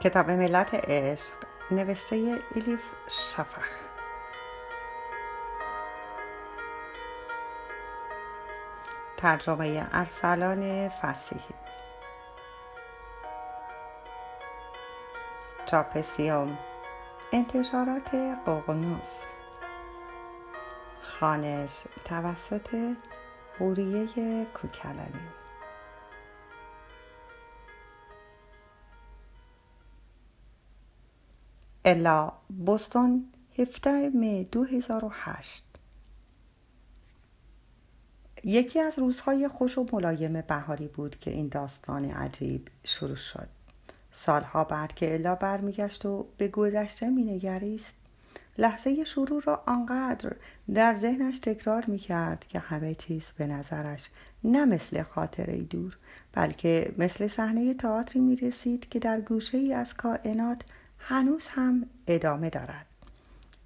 کتاب ملت عشق نوشته ایلیف شفخ ترجمه ارسلان فسیحی. چاپ سیوم انتشارات قوقنوس خانش توسط هوریه کوکلانی. الا بوستون 17 می 2008 یکی از روزهای خوش و ملایم بهاری بود که این داستان عجیب شروع شد. سالها بعد که الا برمیگشت و به گذشته مینگریست لحظه شروع را آنقدر در ذهنش تکرار می کرد که همه چیز به نظرش نه مثل خاطره دور بلکه مثل صحنه تئاتری می رسید که در گوشه ای از کائنات هنوز هم ادامه دارد.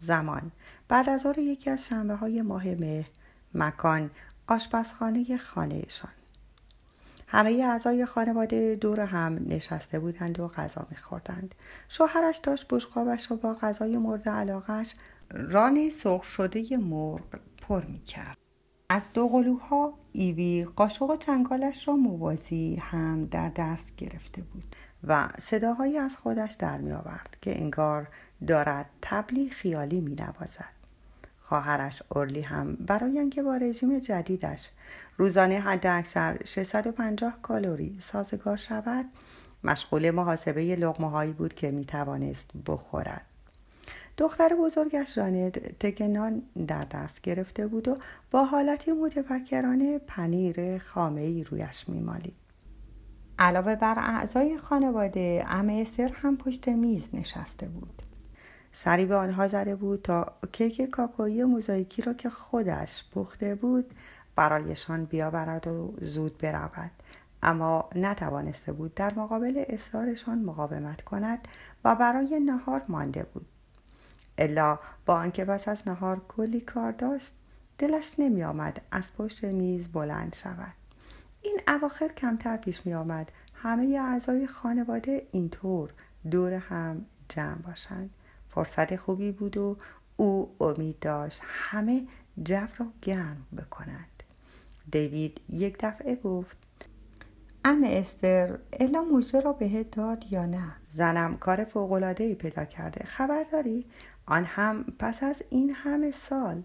زمان. بعد از ظهر یکی از شنبه های ماه مه مکان آشپزخانه خانهشان همه اعضای خانواده دور هم نشسته بودند و غذا میخوردند. شوهرش داشت بشقابش را با غذای مورد علاقش ران سرخ شده مرغ پر می‌کرد. از دو قلوها ایوی قاشق و چنگالش را موازی هم در دست گرفته بود. و صداهایی از خودش در می آورد که انگار دارد تبلی خیالی می نوازد. خواهرش اورلی هم برای اینکه با رژیم جدیدش روزانه حد اکثر 650 کالری سازگار شود مشغول محاسبه لغمه هایی بود که می توانست بخورد. دختر بزرگش رانت تکنان در دست گرفته بود و با حالتی متفکرانه پنیر خامه ای رویش می مالید. علاوه بر اعضای خانواده ام استر هم پشت میز نشسته بود. سری به آنها زده بود تا کیک کاکایی موزاییکی را که خودش پخته بود برایشان بیاورد و زود برود. اما نتوانسته بود در مقابل اصرارشان مقاومت کند و برای نهار مانده بود. الا با آنکه پس از نهار کلی کار داشت دلش نمی آمد از پشت میز بلند شود. این اواخر کمتر پیش می آمد. همه اعضای خانواده اینطور دور هم جمع باشند. فرصت خوبی بود و او امید داشت همه جو را گرم بکنند. دیوید یک دفعه گفت ام استر الا مژده را بهت داد یا نه؟ زنم کار فوقالعادهای پیدا کرده. خبر داری؟ آن هم پس از این همه سال.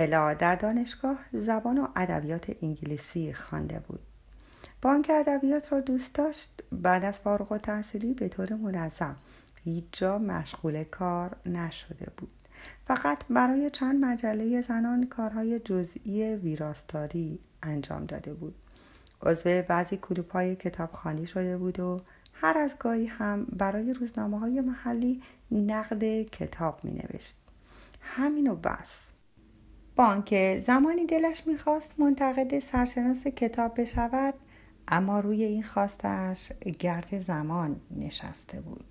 الا در دانشگاه زبان و ادبیات انگلیسی خوانده بود. با آنکه ادبیات را دوست داشت. بعد از فارغ تحصیلی به طور منظم هیچ جا مشغول کار نشده بود. فقط برای چند مجله زنان کارهای جزئی ویراستاری انجام داده بود. عضو بعضی کلوپ های کتابخانی شده بود و هر از گاهی هم برای روزنامه های محلی نقد کتاب می همین و بس. با آنکه زمانی دلش می‌خواست منتقد سرشناس کتاب بشود اما روی این خواستش گرد زمان نشسته بود.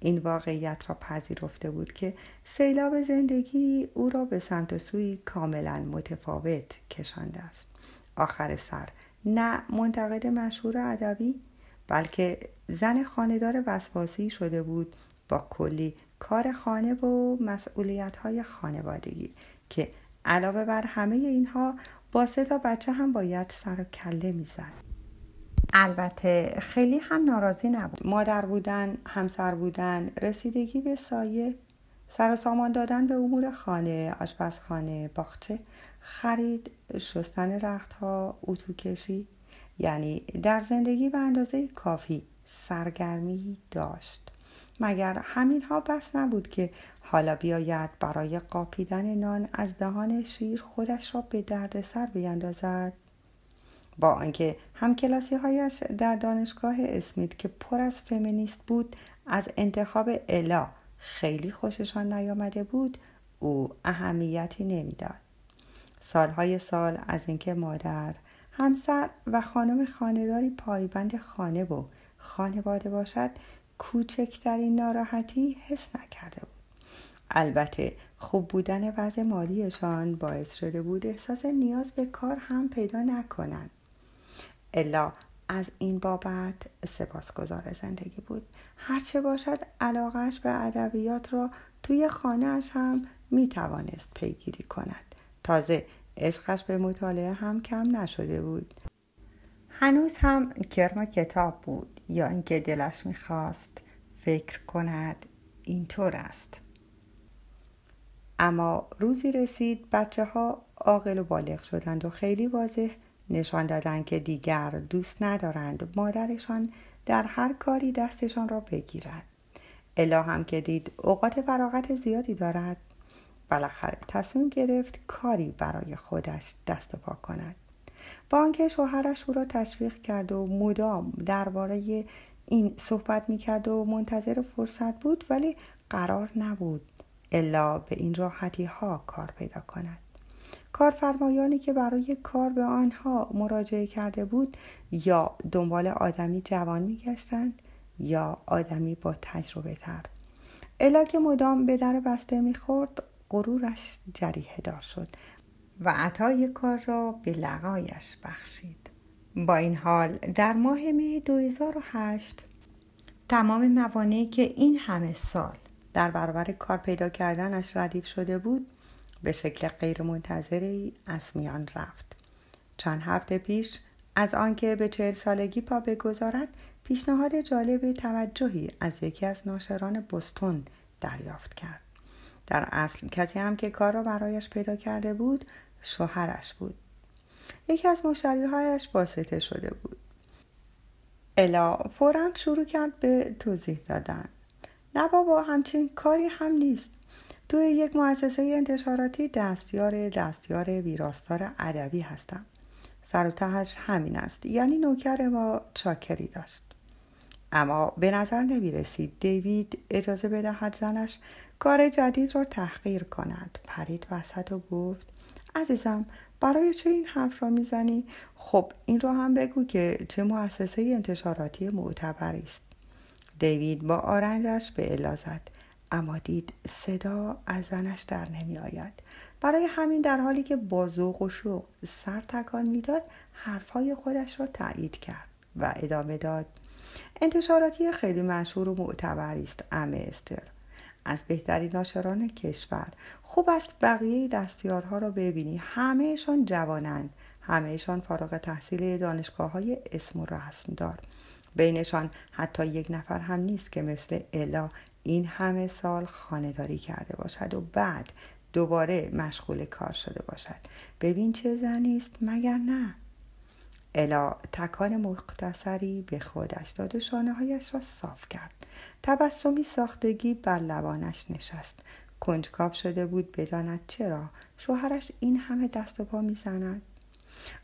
این واقعیت را پذیرفته بود که سیلاب زندگی او را به سمت و سوی کاملا متفاوت کشانده است. آخر سر نه منتقد مشهور ادبی بلکه زن خاندار وسواسی شده بود با کلی کار خانه و مسئولیت های خانوادگی که علاوه بر همه اینها با سه تا بچه هم باید سر و کله می‌زد. البته خیلی هم ناراضی نبود. مادر بودن همسر بودن رسیدگی به سایه سر و سامان دادن به امور خانه آشپزخانه باغچه خرید شستن رختها اتو کشی یعنی در زندگی به اندازه کافی سرگرمی داشت. مگر همینها بس نبود که حالا بیاید برای قاپیدن نان از دهان شیر خودش را به دردسر بیندازد با آنکه همکلاسی هایش در دانشگاه اسمیت که پر از فمینیست بود از انتخاب الا خیلی خوششان نیامده بود او اهمیتی نمی‌داد. سالهای سال از اینکه مادر همسر و خانم خانهداری پایبند خانه و خانواده باشد کوچکترین ناراحتی حس نکرده بود. البته خوب بودن وضع مالیشان باعث شده بود احساس نیاز به کار هم پیدا نکنند. الا از این بابت سپاسگزار زندگی بود. هرچه باشد علاقش به ادبیات را توی خانهاش هم می توانست پیگیری کند. تازه عشقش به مطالعه هم کم نشده بود. هنوز هم کرم کتاب بود. یا اینکه دلش می‌خواست فکر کند اینطور است. اما روزی رسید بچه ها عاقل و بالغ شدند و خیلی واضح نشان دادند که دیگر دوست ندارند مادرشان در هر کاری دستشان را بگیرد. الا هم که دید اوقات فراغت زیادی دارد بالاخره تصمیم گرفت کاری برای خودش دست پا کند. با آنکه شوهرش او را تشویق کرد و مدام درباره این صحبت می‌کرد و منتظر فرصت بود ولی قرار نبود الا به این راحتی ها کار پیدا کند. کارفرمایانی که برای کار به آنها مراجعه کرده بود یا دنبال آدمی جوان میگشتند یا آدمی با تجربه تر. الا که مدام به در بسته می‌خورد غرورش جریه دار شد و عطای کار را به لقایش بخشید. با این حال در ماه می 2008 تمام موانعی که این همه سال در برابر کار پیدا کردنش ردیف شده بود به شکل غیر منتظری از میان رفت. چند هفته پیش از آنکه به چهل سالگی پا بگذارد پیشنهاد جالب توجهی از یکی از ناشران بستون دریافت کرد. در اصل کسی هم که کار را برایش پیدا کرده بود شوهرش بود. یکی از مشتریهایش باسته شده بود. الا فورا شروع کرد به توضیح دادن. نه بابا همچین کاری هم نیست. توی یک مؤسسه انتشاراتی دستیار دستیار ویراستار ادبی هستم. سر و تهش همین است. یعنی نوکر ما چاکری داشت. اما به نظر نمی رسید دیوید اجازه بدهد زنش کار جدید را تحقیر کند. پرید وسط و گفت عزیزم برای چه این حرف را می‌زنی؟ خب این را هم بگو که چه مؤسسه انتشاراتی معتبری است. دیوید با آرنجش به الا زد. اما دید صدا از زنش در نمی آید. برای همین در حالی که با ذوق و شوق سر تکان می‌داد حرفهای خودش را تایید کرد و ادامه داد. انتشاراتی خیلی مشهور و معتبری است ام استر. از بهترین ناشران کشور. خوب است بقیه دستیارها را ببینی. همهشان جوانند. همهشان فارغ تحصیل دانشگاه های اسم و رسم دار. بینشان حتی یک نفر هم نیست که مثل الا این همه سال خانهداری کرده باشد و بعد دوباره مشغول کار شده باشد. ببین چه زنی است مگر نه؟ الا تکان مختصری به خودش داد و شانه هایش را صاف کرد. تبسمی ساختگی بر لبانش نشست. کنجکاو شده بود بداند چرا؟ شوهرش این همه دست و پا می‌زند؟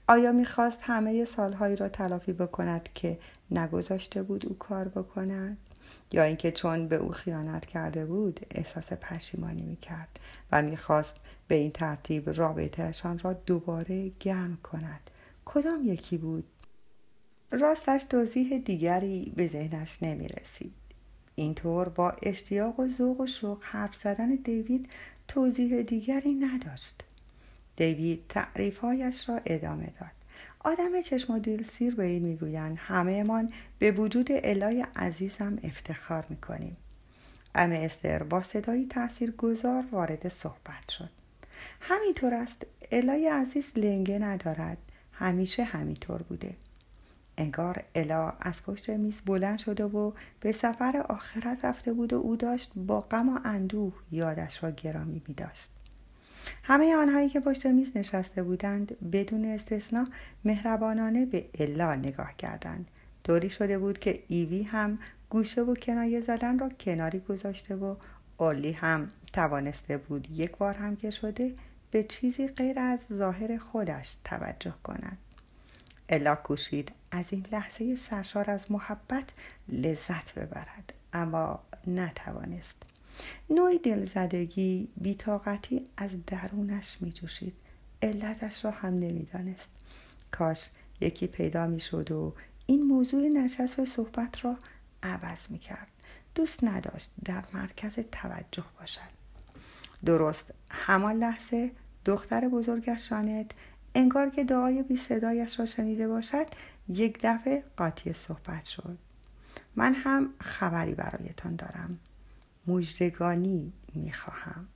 آیا می‌خواست همه سالهایی را تلافی بکند که نگذاشته بود او کار بکند؟ یا اینکه چون به او خیانت کرده بود احساس پشیمانی می‌کرد و می‌خواست به این ترتیب رابطهشان را دوباره گرم کند؟ کدام یکی بود؟ راستش توضیح دیگری به ذهنش نمی رسید اینطور با اشتیاق و ذوق و شوق حرف زدن دیوید توضیح دیگری نداشت. دیوید تعریفهایش را ادامه داد. آدم چشم و دل سیر به این می‌گویند همهمان به وجود الای عزیزم افتخار می‌کنیم. ام استر با صدایی تأثیر گذار وارد صحبت شد. همینطور است الای عزیز لنگه ندارد. همیشه همینطور بوده. انگار الا از پشت میز بلند شده و به سفر آخرت رفته بود و او داشت با غم و اندوه یادش را گرامی می داشت. همه آنهایی که پشت میز نشسته بودند بدون استثنا مهربانانه به الا نگاه کردند. دوری شده بود که ایوی هم گوشه و کنایه زدن را کناری گذاشته و اولی هم توانسته بود یک بار هم که شده به چیزی غیر از ظاهر خودش توجه کند. الا کوشید از این لحظه سرشار از محبت لذت ببرد اما نتوانست. نوعی دلزدگی بیتاقتی از درونش می جوشید علتش را هم نمی‌دانست. کاش یکی پیدا می شد و این موضوع نشست و صحبت را عوض می کرد دوست نداشت در مرکز توجه باشد. درست همان لحظه دختر بزرگش انگار که دعای بی صدایش را شنیده باشد یک دفعه قاطی صحبت شد. من هم خبری برایتان دارم. مجدگانی می‌خواهم.